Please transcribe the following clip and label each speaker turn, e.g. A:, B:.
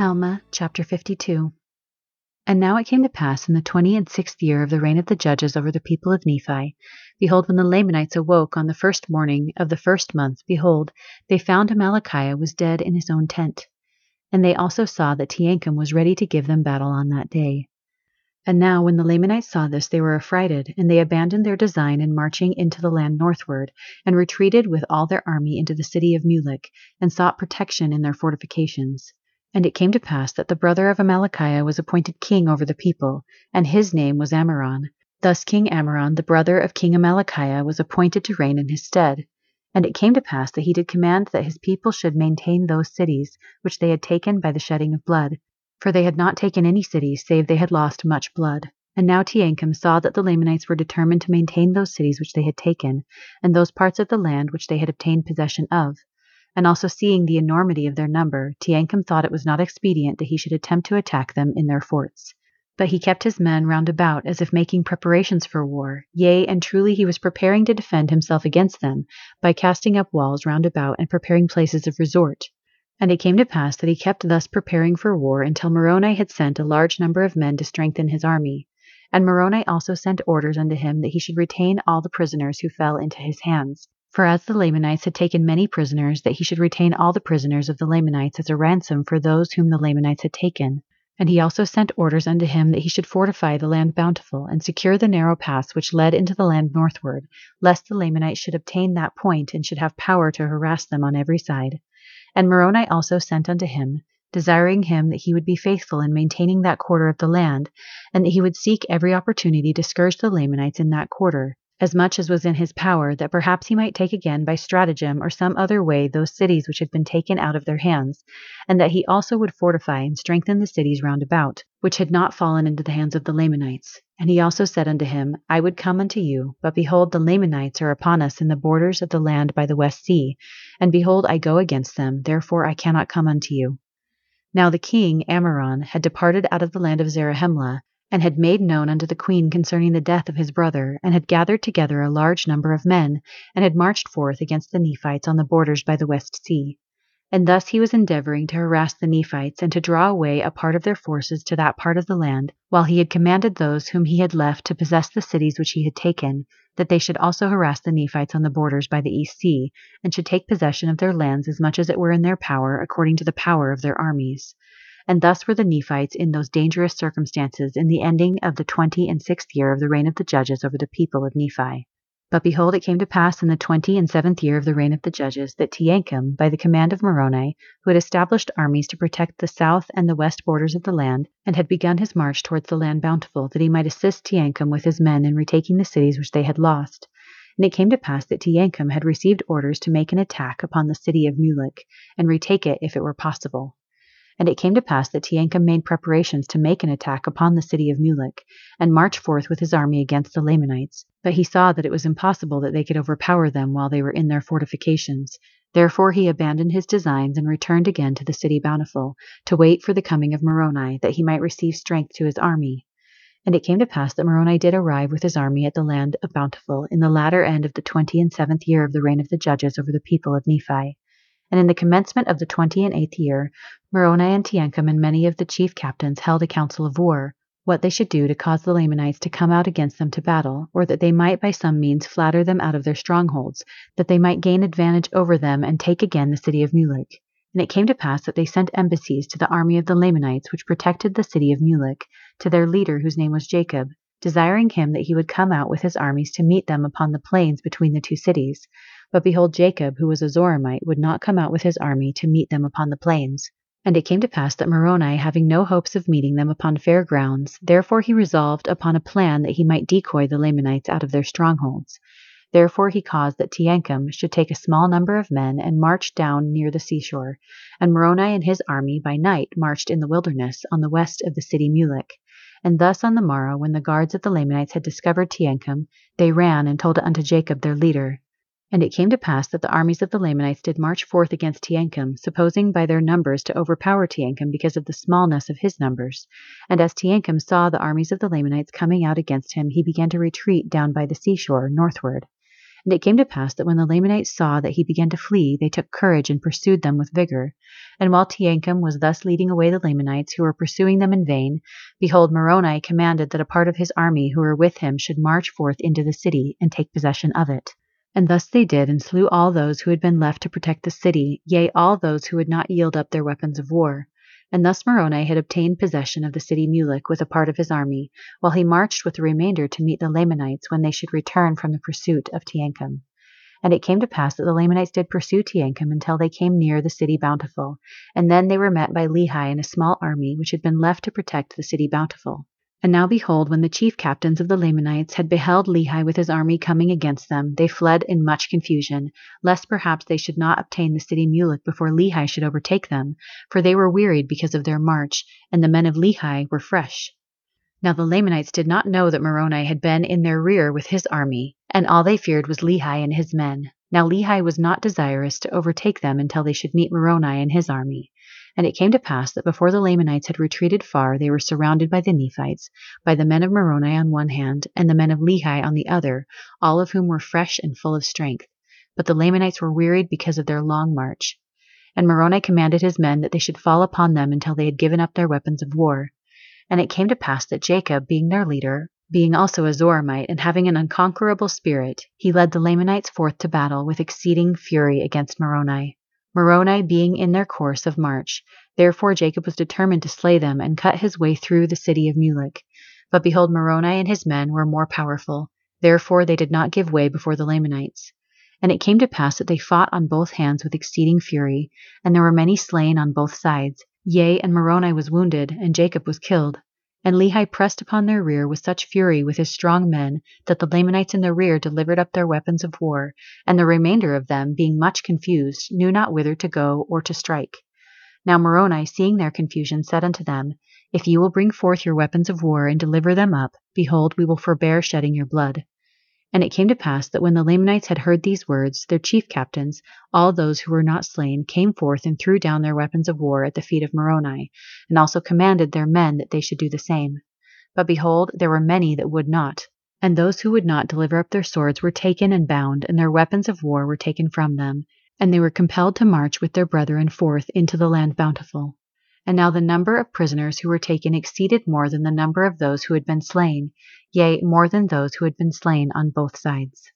A: Alma chapter 52 And now it came to pass in the twenty and sixth year of the reign of the judges over the people of Nephi, behold, when the Lamanites awoke on the first morning of the first month, behold, they found Amalickiah was dead in his own tent. And they also saw that Teancum was ready to give them battle on that day. And now when the Lamanites saw this, they were affrighted, and they abandoned their design in marching into the land northward, and retreated with all their army into the city of Mulek, and sought protection in their fortifications. And it came to pass that the brother of Amalickiah was appointed king over the people, and his name was Ammoron. Thus King Ammoron, the brother of King Amalickiah, was appointed to reign in his stead. And it came to pass that he did command that his people should maintain those cities which they had taken by the shedding of blood, for they had not taken any cities save they had lost much blood. And now Teancum saw that the Lamanites were determined to maintain those cities which they had taken, and those parts of the land which they had obtained possession of and also seeing the enormity of their number, Teancum thought it was not expedient that he should attempt to attack them in their forts. But he kept his men round about as if making preparations for war, yea, and truly he was preparing to defend himself against them by casting up walls round about and preparing places of resort. And it came to pass that he kept thus preparing for war until Moroni had sent a large number of men to strengthen his army. And Moroni also sent orders unto him that he should retain all the prisoners who fell into his hands, for as the Lamanites had taken many prisoners, that he should retain all the prisoners of the Lamanites as a ransom for those whom the Lamanites had taken. And he also sent orders unto him that he should fortify the land bountiful, and secure the narrow pass which led into the land northward, lest the Lamanites should obtain that point and should have power to harass them on every side. And Moroni also sent unto him, desiring him that he would be faithful in maintaining that quarter of the land, and that he would seek every opportunity to scourge the Lamanites in that quarter, as much as was in his power, that perhaps he might take again by stratagem or some other way those cities which had been taken out of their hands, and that he also would fortify and strengthen the cities round about, which had not fallen into the hands of the Lamanites. And he also said unto him, I would come unto you, but behold, the Lamanites are upon us in the borders of the land by the west sea, and behold, I go against them, therefore I cannot come unto you. Now the king, Ammoron, had departed out of the land of Zarahemla, and had made known unto the queen concerning the death of his brother, and had gathered together a large number of men, and had marched forth against the Nephites on the borders by the west sea. And thus he was endeavoring to harass the Nephites, and to draw away a part of their forces to that part of the land, while he had commanded those whom he had left to possess the cities which he had taken, that they should also harass the Nephites on the borders by the east sea, and should take possession of their lands as much as it were in their power, according to the power of their armies. And thus were the Nephites in those dangerous circumstances in the ending of the twenty and sixth year of the reign of the judges over the people of Nephi. But behold, it came to pass in the twenty and seventh year of the reign of the judges that Teancum, by the command of Moroni, who had established armies to protect the south and the west borders of the land, and had begun his march towards the land bountiful, that he might assist Teancum with his men in retaking the cities which they had lost. And it came to pass that Teancum had received orders to make an attack upon the city of Mulek, and retake it if it were possible. And it came to pass that Teancum made preparations to make an attack upon the city of Mulek, and march forth with his army against the Lamanites. But he saw that it was impossible that they could overpower them while they were in their fortifications. Therefore he abandoned his designs and returned again to the city Bountiful, to wait for the coming of Moroni, that he might receive strength to his army. And it came to pass that Moroni did arrive with his army at the land of Bountiful in the latter end of the twenty and seventh year of the reign of the judges over the people of Nephi. And in the commencement of the twenty and eighth year, Moroni and Teancum and many of the chief captains held a council of war, what they should do to cause the Lamanites to come out against them to battle, or that they might by some means flatter them out of their strongholds, that they might gain advantage over them and take again the city of Mulek. And it came to pass that they sent embassies to the army of the Lamanites which protected the city of Mulek, to their leader whose name was Jacob, desiring him that he would come out with his armies to meet them upon the plains between the two cities. But behold, Jacob, who was a Zoramite, would not come out with his army to meet them upon the plains. And it came to pass that Moroni, having no hopes of meeting them upon fair grounds, therefore he resolved upon a plan that he might decoy the Lamanites out of their strongholds. Therefore he caused that Teancum should take a small number of men and march down near the seashore, and Moroni and his army by night marched in the wilderness on the west of the city Mulek. And thus on the morrow, when the guards of the Lamanites had discovered Teancum, they ran and told it unto Jacob their leader. And it came to pass that the armies of the Lamanites did march forth against Teancum, supposing by their numbers to overpower Teancum because of the smallness of his numbers. And as Teancum saw the armies of the Lamanites coming out against him, he began to retreat down by the seashore northward. And it came to pass that when the Lamanites saw that he began to flee, they took courage and pursued them with vigor. And while Teancum was thus leading away the Lamanites, who were pursuing them in vain, behold, Moroni commanded that a part of his army who were with him should march forth into the city and take possession of it. And thus they did, and slew all those who had been left to protect the city, yea, all those who would not yield up their weapons of war. And thus Moroni had obtained possession of the city Mulek with a part of his army, while he marched with the remainder to meet the Lamanites when they should return from the pursuit of Teancum. And it came to pass that the Lamanites did pursue Teancum until they came near the city Bountiful, and then they were met by Lehi and a small army which had been left to protect the city Bountiful. And now behold, when the chief captains of the Lamanites had beheld Lehi with his army coming against them, they fled in much confusion, lest perhaps they should not obtain the city Mulek before Lehi should overtake them, for they were wearied because of their march, and the men of Lehi were fresh. Now the Lamanites did not know that Moroni had been in their rear with his army, and all they feared was Lehi and his men. Now Lehi was not desirous to overtake them until they should meet Moroni and his army. And it came to pass that before the Lamanites had retreated far, they were surrounded by the Nephites, by the men of Moroni on one hand, and the men of Lehi on the other, all of whom were fresh and full of strength. But the Lamanites were wearied because of their long march. And Moroni commanded his men that they should fall upon them until they had given up their weapons of war. And it came to pass that Jacob, being their leader, being also a Zoramite, and having an unconquerable spirit, he led the Lamanites forth to battle with exceeding fury against Moroni. Moroni being in their course of march. Therefore Jacob was determined to slay them and cut his way through the city of Mulek. But behold, Moroni and his men were more powerful. Therefore they did not give way before the Lamanites. And it came to pass that they fought on both hands with exceeding fury, and there were many slain on both sides. Yea, and Moroni was wounded, and Jacob was killed. And Lehi pressed upon their rear with such fury with his strong men that the Lamanites in the rear delivered up their weapons of war, and the remainder of them, being much confused, knew not whither to go or to strike. Now Moroni, seeing their confusion, said unto them, If ye will bring forth your weapons of war and deliver them up, behold, we will forbear shedding your blood. And it came to pass that when the Lamanites had heard these words, their chief captains, all those who were not slain, came forth and threw down their weapons of war at the feet of Moroni, and also commanded their men that they should do the same. But behold, there were many that would not. And those who would not deliver up their swords were taken and bound, and their weapons of war were taken from them, and they were compelled to march with their brethren forth into the land bountiful. And now the number of prisoners who were taken exceeded more than the number of those who had been slain, yea, more than those who had been slain on both sides.